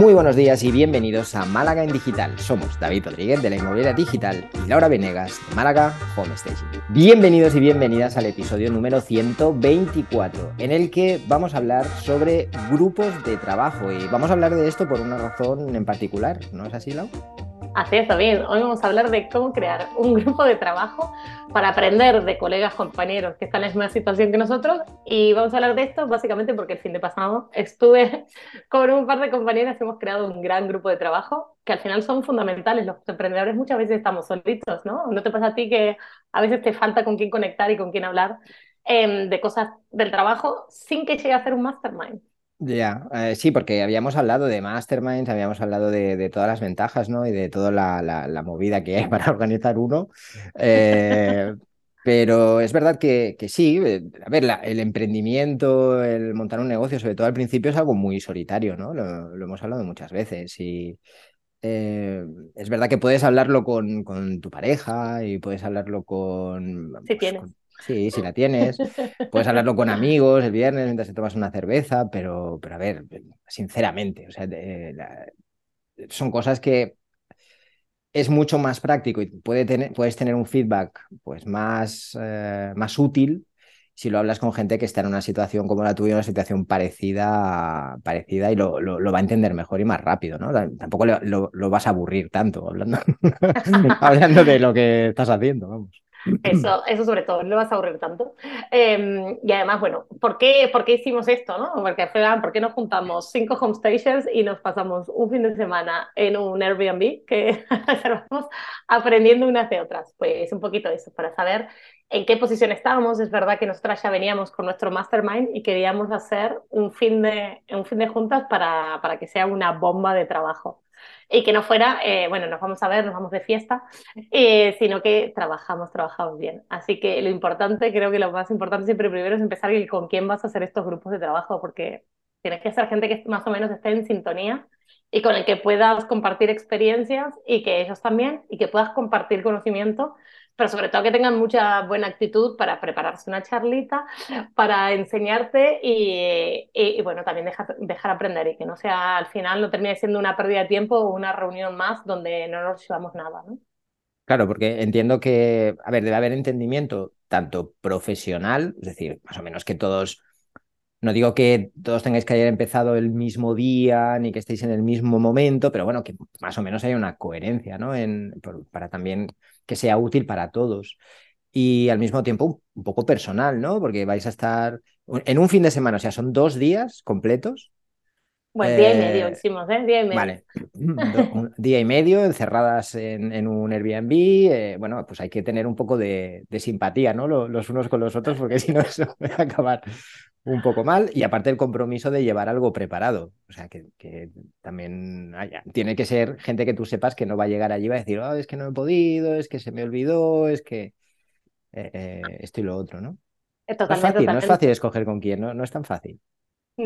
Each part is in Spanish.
Muy buenos días y bienvenidos a Málaga en Digital. Somos David Rodríguez de la Inmobiliaria Digital y Laura Venegas de Málaga Home Station. Bienvenidos y bienvenidas al episodio número 124, en el que vamos a hablar sobre grupos de trabajo y vamos a hablar de esto por una razón en particular, ¿no es así, Laura? Así es, bien. Hoy vamos a hablar de cómo crear un grupo de trabajo para aprender de colegas, compañeros que están en la misma situación que nosotros. Y vamos a hablar de esto básicamente porque el fin de pasado estuve con un par de compañeras y hemos creado un gran grupo de trabajo que al final son fundamentales. Los emprendedores muchas veces estamos solitos, ¿no? ¿No te pasa a ti que a veces te falta con quién conectar y con quién hablar eh, de cosas del trabajo sin que llegue a ser un mastermind? Ya, eh, sí, porque habíamos hablado de masterminds, habíamos hablado de, todas las ventajas, ¿no? Y de toda la, movida que hay para organizar uno. Eh, pero es verdad que, sí, eh, a ver, el emprendimiento, el montar un negocio, sobre todo al principio, es algo muy solitario, ¿no? Lo, hemos hablado muchas veces y es verdad que puedes hablarlo con, con, tu pareja y puedes hablarlo con... Si tienes. Sí, si la tienes. Puedes hablarlo con amigos el viernes mientras te tomas una cerveza, pero, pero a ver, sinceramente, o sea, son cosas que es mucho más práctico y puede tener, puedes tener un feedback pues, más, eh, más útil si lo hablas con gente que está en una situación como la tuya, una situación parecida, parecida y lo, lo, va a entender mejor y más rápido, ¿no? Tampoco lo, lo vas a aburrir tanto hablando, hablando de lo que estás haciendo, vamos. Eso, eso sobre todo, no vas a aburrir tanto. Em, y además, bueno, ¿por qué, ¿por qué hicimos esto? No? Porque ¿por qué nos juntamos cinco home stations y nos pasamos un fin de semana en un Airbnb que reservamos aprendiendo unas de otras? Pues un poquito eso, para saber en qué posición estábamos. Es verdad que nosotras ya veníamos con nuestro mastermind y queríamos hacer un fin de, un fin de juntas para, para que sea una bomba de trabajo y que no fuera, eh, bueno, nos vamos a ver, nos vamos de fiesta, eh, sino que trabajamos, trabajamos bien. Así que lo importante, creo que lo más importante siempre primero es empezar con quién vas a hacer estos grupos de trabajo, porque tienes que ser gente que más o menos esté en sintonía y con el que puedas compartir experiencias y que ellos también, y que puedas compartir conocimiento pero sobre todo que tengan mucha buena actitud para prepararse una charlita, para enseñarte y, bueno, también dejar, dejar aprender y que no sea al final, no termine siendo una pérdida de tiempo o una reunión más donde no nos llevamos nada, ¿no? Claro, porque entiendo que, a ver, debe haber entendimiento tanto profesional, es decir, más o menos que todos no digo que todos tengáis que haber empezado el mismo día ni que estéis en el mismo momento, pero bueno, que más o menos haya una coherencia, ¿no? En, para también que sea útil para todos. Y al mismo tiempo un poco personal, ¿no? Porque vais a estar en un fin de semana, o sea, son dos días completos. Bueno, día y medio eh, hicimos, ¿eh? Día y medio. Vale, un día y medio encerradas en, un Airbnb. Eh, bueno, pues hay que tener un poco de, simpatía, ¿no? Los, unos con los otros, porque si no, eso puede acabar un poco mal y aparte el compromiso de llevar algo preparado. O sea, que, también tiene que ser gente que tú sepas que no va a llegar allí y va a decir, oh, es que no he podido, es que se me olvidó, es que eh, eh, esto y lo otro, ¿no? no es fácil, no es fácil escoger con quién, ¿no? no es tan fácil.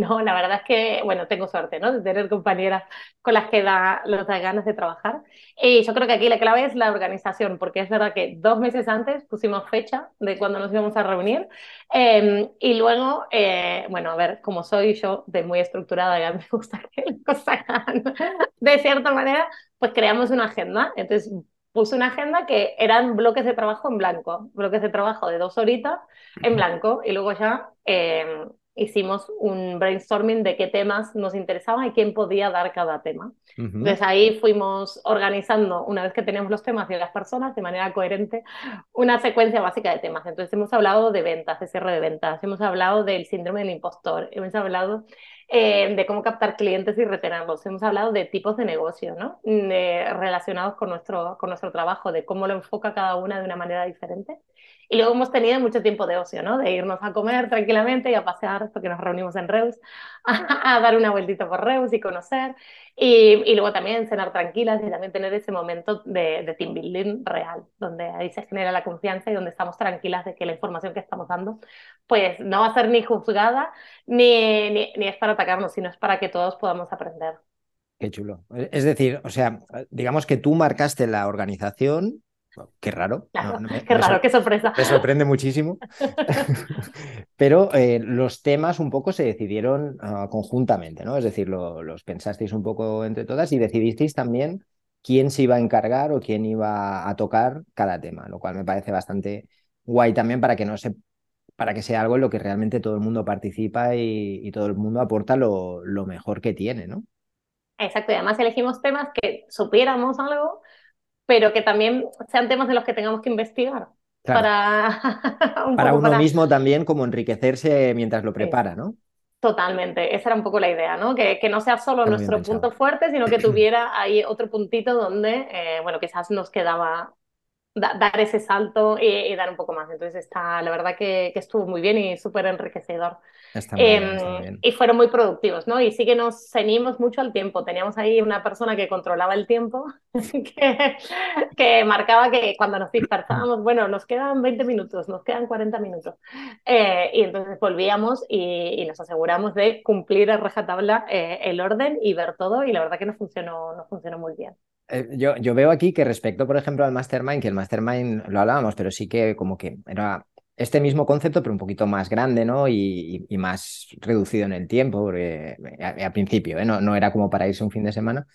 No, la verdad es que, bueno, tengo suerte, ¿no? De tener compañeras con las que da, los da ganas de trabajar. Y yo creo que aquí la clave es la organización, porque es verdad que dos meses antes pusimos fecha de cuando nos íbamos a reunir. Em, y luego, eh, bueno, a ver, como soy yo de muy estructurada, ya me gusta que las cosas de cierta manera, pues creamos una agenda. Entonces, puse una agenda que eran bloques de trabajo en blanco, bloques de trabajo de dos horitas en blanco, y luego ya eh, hicimos un brainstorming de qué temas nos interesaban y quién podía dar cada tema. Entonces ahí fuimos organizando, una vez que teníamos los temas y las personas, de manera coherente, una secuencia básica de temas. Entonces hemos hablado de ventas, de cierre de ventas, hemos hablado del síndrome del impostor, hemos hablado eh, de cómo captar clientes y retenerlos, hemos hablado de tipos de negocio, ¿no? relacionados con nuestro, con nuestro trabajo, de cómo lo enfoca cada una de una manera diferente. Y luego hemos tenido mucho tiempo de ocio, ¿no? De irnos a comer tranquilamente y a pasear, porque nos reunimos en Reus, a, dar una vueltita por Reus y conocer. Y, y, luego también cenar tranquilas y también tener ese momento de, de, team building real, donde ahí se genera la confianza y donde estamos tranquilas de que la información que estamos dando, pues no va a ser ni juzgada ni, ni, ni es para atacarnos, sino es para que todos podamos aprender. Qué chulo. Es decir, o sea, digamos que tú marcaste la organización qué raro. qué raro, qué sorpresa. Me sorprende muchísimo. Pero eh, los temas un poco se decidieron ah, conjuntamente, ¿no? Es decir, los pensasteis un poco entre todas y decidisteis también quién se iba a encargar o quién iba a tocar cada tema, lo cual me parece bastante guay también para que no se para que sea algo en lo que realmente todo el mundo participa y, todo el mundo aporta lo, lo, mejor que tiene, ¿no? Exacto, y además elegimos temas que supiéramos algo, pero que también sean temas de los que tengamos que investigar. Para, para uno mismo también como enriquecerse mientras lo prepara, ¿no? Totalmente, esa era un poco la idea, ¿no? Que, que no sea solo nuestro punto fuerte, sino que tuviera ahí otro puntito donde, eh, bueno, quizás nos quedaba dar ese salto y, dar un poco más. Entonces está, la verdad que, que estuvo muy bien y súper enriquecedor. Em, y fueron muy productivos, ¿no? Y sí que nos ceñimos mucho al tiempo. Teníamos ahí una persona que controlaba el tiempo, que, que marcaba que cuando nos dispersábamos, bueno, nos quedan 20 minutos, nos quedan 40 minutos. Eh, y entonces volvíamos y, nos aseguramos de cumplir a rajatabla eh, el orden y ver todo. Y la verdad que nos funcionó, nos funcionó muy bien. Eh, yo, yo, veo aquí que respecto, por ejemplo, al Mastermind, que el Mastermind lo hablábamos, pero sí que como que era este mismo concepto, pero un poquito más grande, ¿no? Y, más reducido en el tiempo, porque al principio, ¿eh? no, no, era como para irse un fin de semana,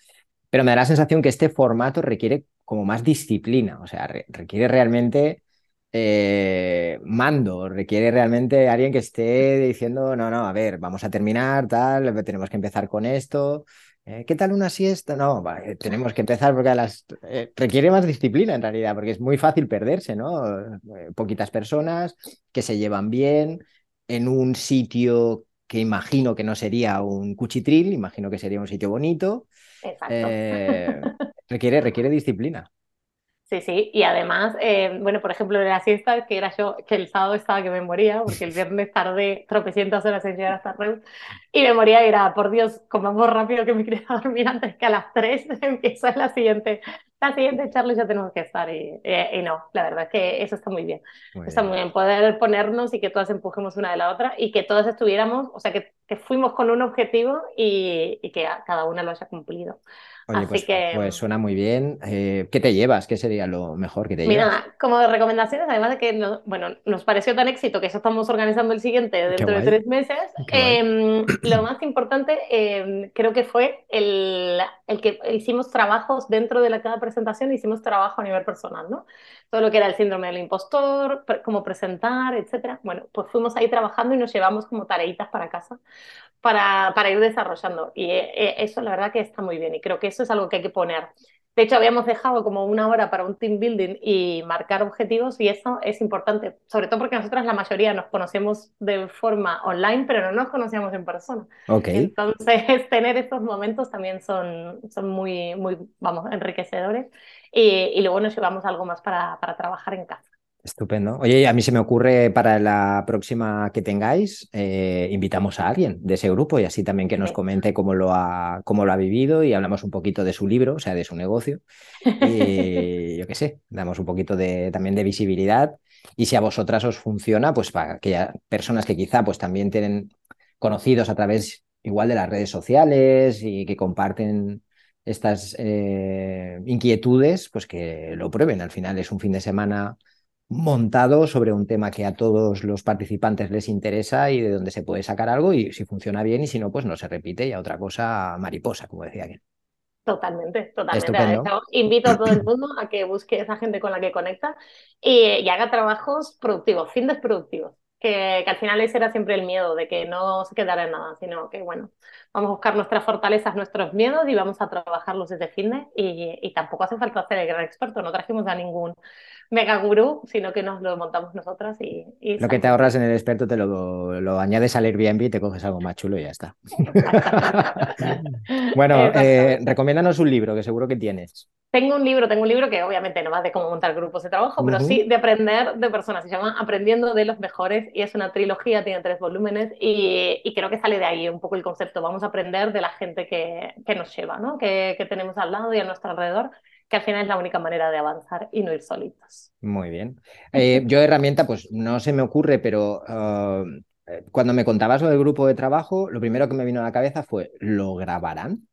pero me da la sensación que este formato requiere como más disciplina, o sea, requiere realmente eh, mando, requiere realmente alguien que esté diciendo, no, no, a ver, vamos a terminar, tal, tenemos que empezar con esto. Eh, ¿Qué tal una siesta? No, tenemos que empezar porque a las... Eh, requiere más disciplina en realidad, porque es muy fácil perderse, ¿no? Eh, poquitas personas que se llevan bien en un sitio que imagino que no sería un cuchitril, imagino que sería un sitio bonito. requiere, requiere disciplina. Sí, sí, y además, eh, bueno, por ejemplo, la siesta, que era yo, que el sábado estaba que me moría, porque el viernes tardé tropecientas horas en llegar hasta Reus, y me moría y era, por Dios, comamos rápido que me quería dormir antes que a las 3 empieza la siguiente, la siguiente charla ya tenemos que estar, y, y, no, la verdad es que eso está muy bien. está muy bien poder ponernos y que todas empujemos una de la otra, y que todas estuviéramos, o sea, que, que fuimos con un objetivo y, y que cada una lo haya cumplido. Oye, pues, pues, suena muy bien. Eh, ¿Qué te llevas? ¿Qué sería lo mejor que te llevas? Mira, como recomendaciones, además de que bueno, nos pareció tan éxito que ya estamos organizando el siguiente dentro de tres meses, em, lo más importante em, creo que fue el, el, que hicimos trabajos dentro de la, cada presentación, hicimos trabajo a nivel personal, ¿no? Todo lo que era el síndrome del impostor, cómo presentar, etcétera. Bueno, pues fuimos ahí trabajando y nos llevamos como tareitas para casa para, para ir desarrollando. Y eh, eh, eso la verdad que está muy bien y creo que eso es algo que hay que poner. De hecho, habíamos dejado como una hora para un team building y marcar objetivos y eso es importante, sobre todo porque nosotras la mayoría nos conocemos de forma online, pero no nos conocíamos en persona. Okay. Entonces, tener estos momentos también son, son muy, muy, vamos, enriquecedores y, y luego nos llevamos algo más para, para trabajar en casa. Estupendo. Oye, a mí se me ocurre para la próxima que tengáis, eh, invitamos a alguien de ese grupo y así también que nos comente cómo lo, ha, cómo lo ha vivido y hablamos un poquito de su libro, o sea, de su negocio. Y yo qué sé, damos un poquito de, también de visibilidad. Y si a vosotras os funciona, pues para aquellas personas que quizá pues también tienen conocidos a través igual de las redes sociales y que comparten estas eh, inquietudes, pues que lo prueben. Al final es un fin de semana montado sobre un tema que a todos los participantes les interesa y de donde se puede sacar algo y si funciona bien y si no, pues no se repite y a otra cosa mariposa, como decía alguien. Totalmente, totalmente. invito a todo el mundo a que busque esa gente con la que conecta y, haga trabajos productivos, fines productivos. Que, que, al final ese era siempre el miedo de que no se quedara en nada, sino que bueno, vamos a buscar nuestras fortalezas, nuestros miedos y vamos a trabajarlos desde fitness y, y tampoco hace falta ser el gran experto, no trajimos a ningún mega gurú, sino que nos lo montamos nosotras y... lo que te ahorras en el experto te lo, lo, añades al Airbnb y te coges algo más chulo y ya está. bueno, eh, recomiéndanos un libro que seguro que tienes. Tengo un libro, tengo un libro que obviamente no va de cómo montar grupos de trabajo, pero sí de aprender de personas. Se llama Aprendiendo de los Mejores y es una trilogía, tiene tres volúmenes y, y creo que sale de ahí un poco el concepto. Vamos aprender de la gente que, que nos lleva, ¿no? que, que tenemos al lado y a nuestro alrededor que al final es la única manera de avanzar y no ir solitos. Muy bien. Eh, yo herramienta, pues no se me ocurre, pero uh, cuando me contabas lo del grupo de trabajo, lo primero que me vino a la cabeza fue, ¿lo grabarán?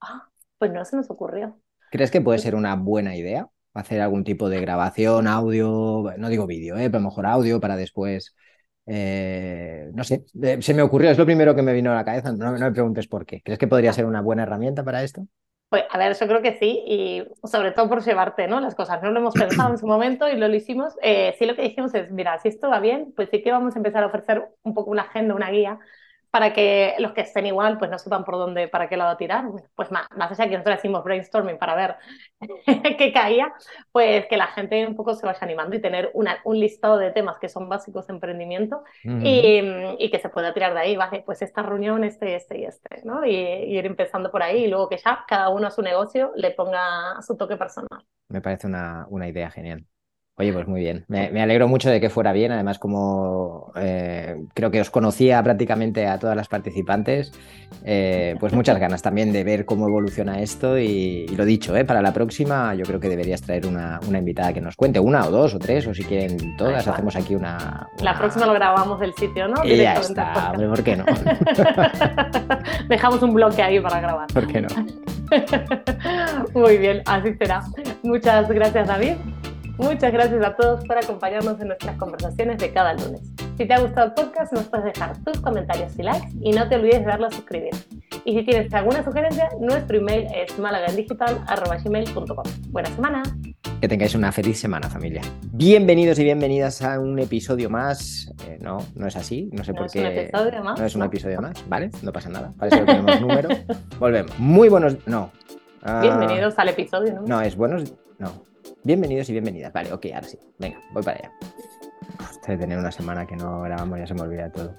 Ah, pues no se nos ocurrió. ¿Crees que puede ser una buena idea? hacer algún tipo de grabación, audio, no digo vídeo, ¿eh? pero mejor audio para después. Eh, no sé, eh, se me ocurrió, es lo primero que me vino a la cabeza, no, me preguntes por qué. ¿Crees que podría ser una buena herramienta para esto? Pues a ver, yo creo que sí, y sobre todo por llevarte ¿no? las cosas. No lo hemos pensado en su momento y lo, lo hicimos. Eh, sí, lo que dijimos es: mira, si esto va bien, pues sí que vamos a empezar a ofrecer un poco una agenda, una guía para que los que estén igual pues no sepan por dónde, para qué lado tirar, pues más, más allá que nosotros decimos brainstorming para ver qué caía, pues que la gente un poco se vaya animando y tener una, un listado de temas que son básicos de emprendimiento y, y, que se pueda tirar de ahí, vale, pues esta reunión, este, este y este, ¿no? Y, y, ir empezando por ahí y luego que ya cada uno a su negocio le ponga su toque personal. Me parece una, una idea genial. Oye, pues muy bien. Me, alegro mucho de que fuera bien. Además, como eh, creo que os conocía prácticamente a todas las participantes, eh, pues muchas ganas también de ver cómo evoluciona esto. Y, lo dicho, eh, para la próxima yo creo que deberías traer una, invitada que nos cuente, una o dos o tres, o si quieren todas, hacemos aquí una, La próxima lo grabamos del sitio, ¿no? Y ya está, ¿por qué no? Dejamos un bloque ahí para grabar. ¿Por qué no? muy bien, así será. Muchas gracias, David. Muchas gracias a todos por acompañarnos en nuestras conversaciones de cada lunes. Si te ha gustado el podcast, nos puedes dejar tus comentarios y likes y no te olvides de darle a suscribir. Y si tienes alguna sugerencia, nuestro email es malagaendigital.com. Buena semana. Que tengáis una feliz semana, familia. Bienvenidos y bienvenidas a un episodio más. Eh, no, no es así. No sé por qué. No es un episodio más. No es un episodio más, ¿vale? No pasa nada. Para eso tenemos número. Volvemos. Muy buenos. No. Bienvenidos al episodio, ¿no? No, es buenos. No. Bienvenidos y bienvenidas. Vale, ok, ahora sí. Venga, voy para allá. de tener una semana que no grabamos ya se me olvida todo.